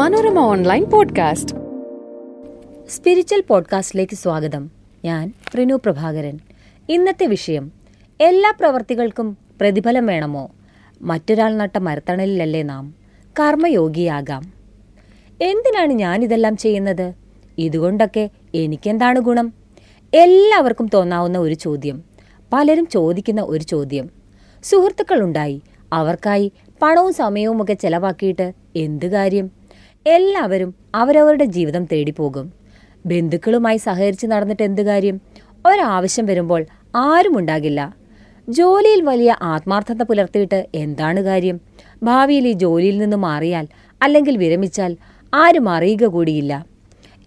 Manorama online podcast. Spiritual പോഡ്കാസ്റ്റിലേക്ക് സ്വാഗതം. ഞാൻ റിനു പ്രഭാകരൻ. ഇന്നത്തെ വിഷയം എല്ലാ പ്രവർത്തികൾക്കും പ്രതിഫലം വേണമോ? മറ്റൊരാൾ നട്ട മരത്തണലിലല്ലേ നാം? കർമ്മയോഗിയാകാം. എന്തിനാണ് ഞാൻ ഇതെല്ലാം ചെയ്യുന്നത്? ഇതുകൊണ്ടൊക്കെ എനിക്കെന്താണ് ഗുണം? എല്ലാവർക്കും തോന്നാവുന്ന ഒരു ചോദ്യം പലരും ചോദിക്കുന്ന ഒരു ചോദ്യം. സുഹൃത്തുക്കളുണ്ടായി അവർക്കായി പണവും സമയവുമൊക്കെ ചെലവാക്കിയിട്ട് എന്ത് കാര്യം? എല്ലാവരും അവരവരുടെ ജീവിതം തേടി പോകും. ബന്ധുക്കളുമായി സഹകരിച്ച് നടന്നിട്ട് എന്ത് കാര്യം? ഒരാവശ്യം വരുമ്പോൾ ആരും ഉണ്ടാകില്ല. ജോലിയിൽ വലിയ ആത്മാർത്ഥത പുലർത്തിയിട്ട് എന്താണ് കാര്യം? ഭാവിയിൽ ഈ ജോലിയിൽ നിന്ന് മാറിയാൽ അല്ലെങ്കിൽ വിരമിച്ചാൽ ആരും അറിയുക കൂടിയില്ല.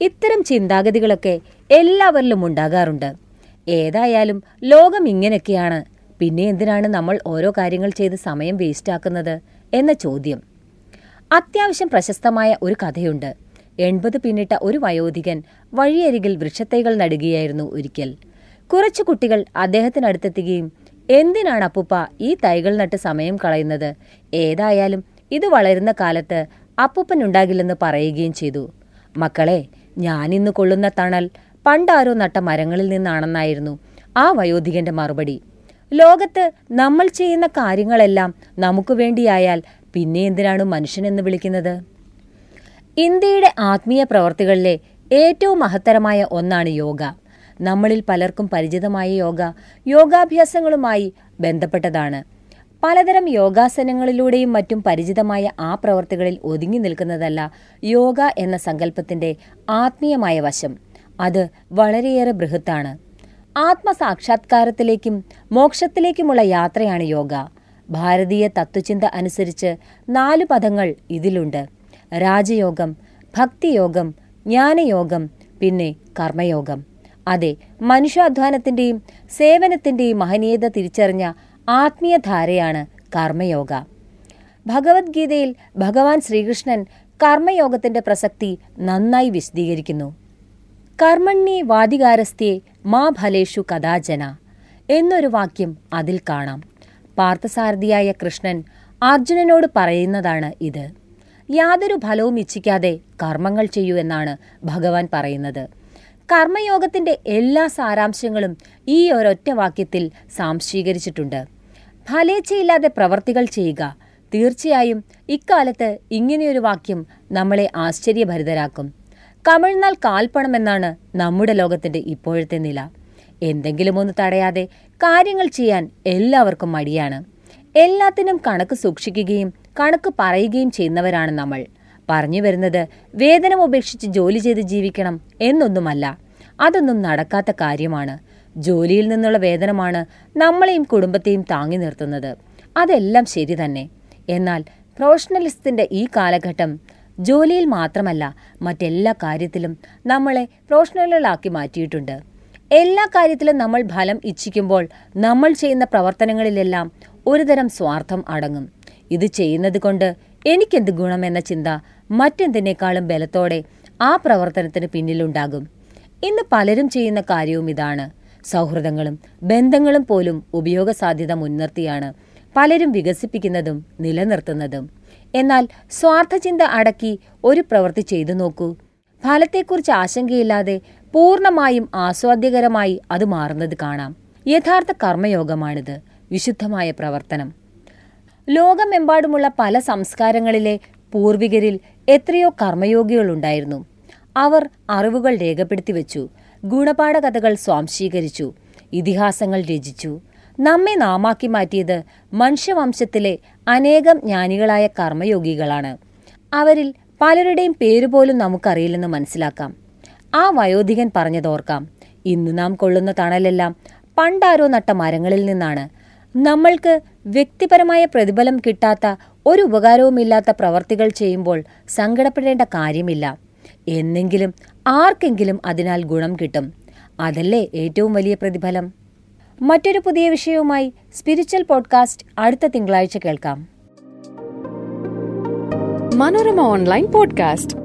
ഇത്തരം ചിന്താഗതികളൊക്കെ എല്ലാവരിലും ഉണ്ടാകാറുണ്ട്. ഏതായാലും ലോകം ഇങ്ങനെയൊക്കെയാണ്. പിന്നെ എന്തിനാണ് നമ്മൾ ഓരോ കാര്യങ്ങൾ ചെയ്ത് സമയം വേസ്റ്റാക്കുന്നത് എന്ന ചോദ്യം. അത്യാവശ്യം പ്രശസ്തമായ ഒരു കഥയുണ്ട്. എൺപത് പിന്നിട്ട ഒരു വയോധികൻ വഴിയരികിൽ വൃക്ഷത്തൈകൾ നടുകയായിരുന്നു ഒരിക്കൽ. കുറച്ചു കുട്ടികൾ അദ്ദേഹത്തിനടുത്തെത്തുകയും എന്തിനാണ് അപ്പുപ്പ ഈ തൈകൾ നട്ട് സമയം കളയുന്നത്? ഏതായാലും ഇത് വളരുന്ന കാലത്ത് അപ്പൂപ്പൻ ഉണ്ടാകില്ലെന്ന് പറയുകയും ചെയ്തു. മക്കളെ ഞാനിന്ന് കൊള്ളുന്ന തണൽ പണ്ടാരോ നട്ട മരങ്ങളിൽ നിന്നാണെന്നായിരുന്നു ആ വയോധികന്റെ മറുപടി. ലോകത്ത് നമ്മൾ ചെയ്യുന്ന കാര്യങ്ങളെല്ലാം നമുക്ക് വേണ്ടിയായാൽ പിന്നെ എന്തിനാണ് മനുഷ്യനെന്ന് വിളിക്കുന്നത്? ഇന്ത്യയുടെ ആത്മീയ പ്രവർത്തികളിലെ ഏറ്റവും മഹത്തരമായ ഒന്നാണ് യോഗ. നമ്മളിൽ പലർക്കും പരിചിതമായ യോഗ യോഗാഭ്യാസങ്ങളുമായി ബന്ധപ്പെട്ടതാണ്. പലതരം യോഗാസനങ്ങളിലൂടെയും മറ്റും പരിചിതമായ ആ പ്രവർത്തികളിൽ ഒതുങ്ങി നിൽക്കുന്നതല്ല യോഗ എന്ന സങ്കല്പത്തിന്റെ ആത്മീയമായ വശം. അത് വളരെയേറെ ബൃഹത്താണ്. ആത്മസാക്ഷാത്കാരത്തിലേക്കും മോക്ഷത്തിലേക്കുമുള്ള യാത്രയാണ് യോഗ. ഭാരതീയ തത്വചിന്ത അനുസരിച്ച് നാല് പദങ്ങൾ ഇതിലുണ്ട്. രാജയോഗം ഭക്തിയോഗം ജ്ഞാനയോഗം പിന്നെ കർമ്മയോഗം. അതെ മനുഷ്യാധ്വാനത്തിന്റെയും സേവനത്തിന്റെയും മഹനീയത തിരിച്ചറിഞ്ഞ ആത്മീയധാരയാണ് കർമ്മയോഗ. ഭഗവത്ഗീതയിൽ ഭഗവാൻ ശ്രീകൃഷ്ണൻ കർമ്മയോഗത്തിന്റെ പ്രസക്തി നന്നായി വിശദീകരിക്കുന്നു. കർമ്മണ്യേ വാദികാരസ്ഥേ മാ ഫലേഷു കഥാജന എന്നൊരു വാക്യം അതിൽ കാണാം. പാർത്ഥസാരഥിയായ കൃഷ്ണൻ അർജുനനോട് പറയുന്നതാണ് ഇത്. യാതൊരു ഫലവും ഇച്ഛിക്കാതെ കർമ്മങ്ങൾ ചെയ്യൂ എന്നാണ് ഭഗവാൻ പറയുന്നത്. കർമ്മയോഗത്തിന്റെ എല്ലാ സാരാംശങ്ങളും ഈ ഒരൊറ്റ വാക്യത്തിൽ സാംശീകരിച്ചിട്ടുണ്ട്. ഫലേച്ഛയില്ലാതെ പ്രവർത്തികൾ ചെയ്യുക. തീർച്ചയായും ഇക്കാലത്ത് ഇങ്ങനെയൊരു വാക്യം നമ്മളെ ആശ്ചര്യഭരിതരാക്കും. കമിഴ്ന്നാൽ കാൽപ്പണമെന്നാണ് നമ്മുടെ ലോകത്തിന്റെ ഇപ്പോഴത്തെ നില. എന്തെങ്കിലും ഒന്ന് തടയാതെ കാര്യങ്ങൾ ചെയ്യാൻ എല്ലാവർക്കും മടിയാണ്. എല്ലാത്തിനും കണക്ക് സൂക്ഷിക്കുകയും കണക്ക് പറയുകയും ചെയ്യുന്നവരാണ് നമ്മൾ. പറഞ്ഞു വരുന്നത് വേതനം ഉപേക്ഷിച്ച് ജോലി ചെയ്ത് ജീവിക്കണം എന്നൊന്നുമല്ല. അതൊന്നും നടക്കാത്ത കാര്യമാണ്. ജോലിയിൽ നിന്നുള്ള വേതനമാണ് നമ്മളെയും കുടുംബത്തെയും താങ്ങി നിർത്തുന്നത്. അതെല്ലാം ശരി തന്നെ. എന്നാൽ പ്രൊഫഷണലിസത്തിന്റെ ഈ കാലഘട്ടം ജോലിയിൽ മാത്രമല്ല മറ്റെല്ലാ കാര്യത്തിലും നമ്മളെ പ്രൊഫഷണലുകളാക്കി മാറ്റിയിട്ടുണ്ട്. എല്ലാ കാര്യത്തിലും നമ്മൾ ഫലം ഇച്ഛിക്കുമ്പോൾ നമ്മൾ ചെയ്യുന്ന പ്രവർത്തനങ്ങളിലെല്ലാം ഒരുതരം സ്വാർത്ഥം അടങ്ങും. ഇത് ചെയ്യുന്നത് കൊണ്ട് എനിക്കെന്ത് ഗുണമെന്ന ചിന്ത മറ്റെന്തിനേക്കാളും ബലത്തോടെ ആ പ്രവർത്തനത്തിന് പിന്നിലുണ്ടാകും. ഇന്ന് പലരും ചെയ്യുന്ന കാര്യവും ഇതാണ്. സൗഹൃദങ്ങളും ബന്ധങ്ങളും പോലും ഉപയോഗസാധ്യത മുൻനിർത്തിയാണ് പലരും വികസിപ്പിക്കുന്നതും നിലനിർത്തുന്നതും. എന്നാൽ സ്വാർത്ഥചിന്ത അടക്കി ഒരു പ്രവൃത്തി ചെയ്തു നോക്കൂ. ഫലത്തെക്കുറിച്ച് ആശങ്കയില്ലാതെ പൂർണമായും ആസ്വാദ്യകരമായി അത് മാറുന്നത് കാണാം. യഥാർത്ഥ കർമ്മയോഗമാണിത്. വിശുദ്ധമായ പ്രവർത്തനം. ലോകമെമ്പാടുമുള്ള പല സംസ്കാരങ്ങളിലെ പൂർവികരിൽ എത്രയോ കർമ്മയോഗികളുണ്ടായിരുന്നു അവർ അറിവുകൾ രേഖപ്പെടുത്തി വെച്ചു. ഗുണപാഠ കഥകൾ സ്വാംശീകരിച്ചു. ഇതിഹാസങ്ങൾ രചിച്ചു. നമ്മെ നാമാക്കി മാറ്റിയത് മനുഷ്യവംശത്തിലെ അനേകം ജ്ഞാനികളായ കർമ്മയോഗികളാണ്. അവരിൽ പലരുടെയും പേരുപോലും നമുക്കറിയില്ലെന്ന് മനസ്സിലാക്കാം. ആ വയോധികൻ പറഞ്ഞതോർക്കാം ഇന്ന് നാം കൊള്ളുന്ന തണലെല്ലാം പണ്ടാരോ നട്ട മരങ്ങളിൽ നിന്നാണ്. നമ്മൾക്ക് വ്യക്തിപരമായ പ്രതിഫലം കിട്ടാത്ത ഒരു ഉപകാരവുമില്ലാത്ത പ്രവർത്തികൾ ചെയ്യുമ്പോൾ സങ്കടപ്പെടേണ്ട കാര്യമില്ല. എന്നെങ്കിലും ആർക്കെങ്കിലും അതിനാൽ ഗുണം കിട്ടും. അതല്ലേ ഏറ്റവും വലിയ പ്രതിഫലം? മറ്റൊരു പുതിയ വിഷയവുമായി സ്പിരിച്വൽ പോഡ്കാസ്റ്റ് അടുത്ത തിങ്കളാഴ്ച കേൾക്കാം. Manorama online podcast.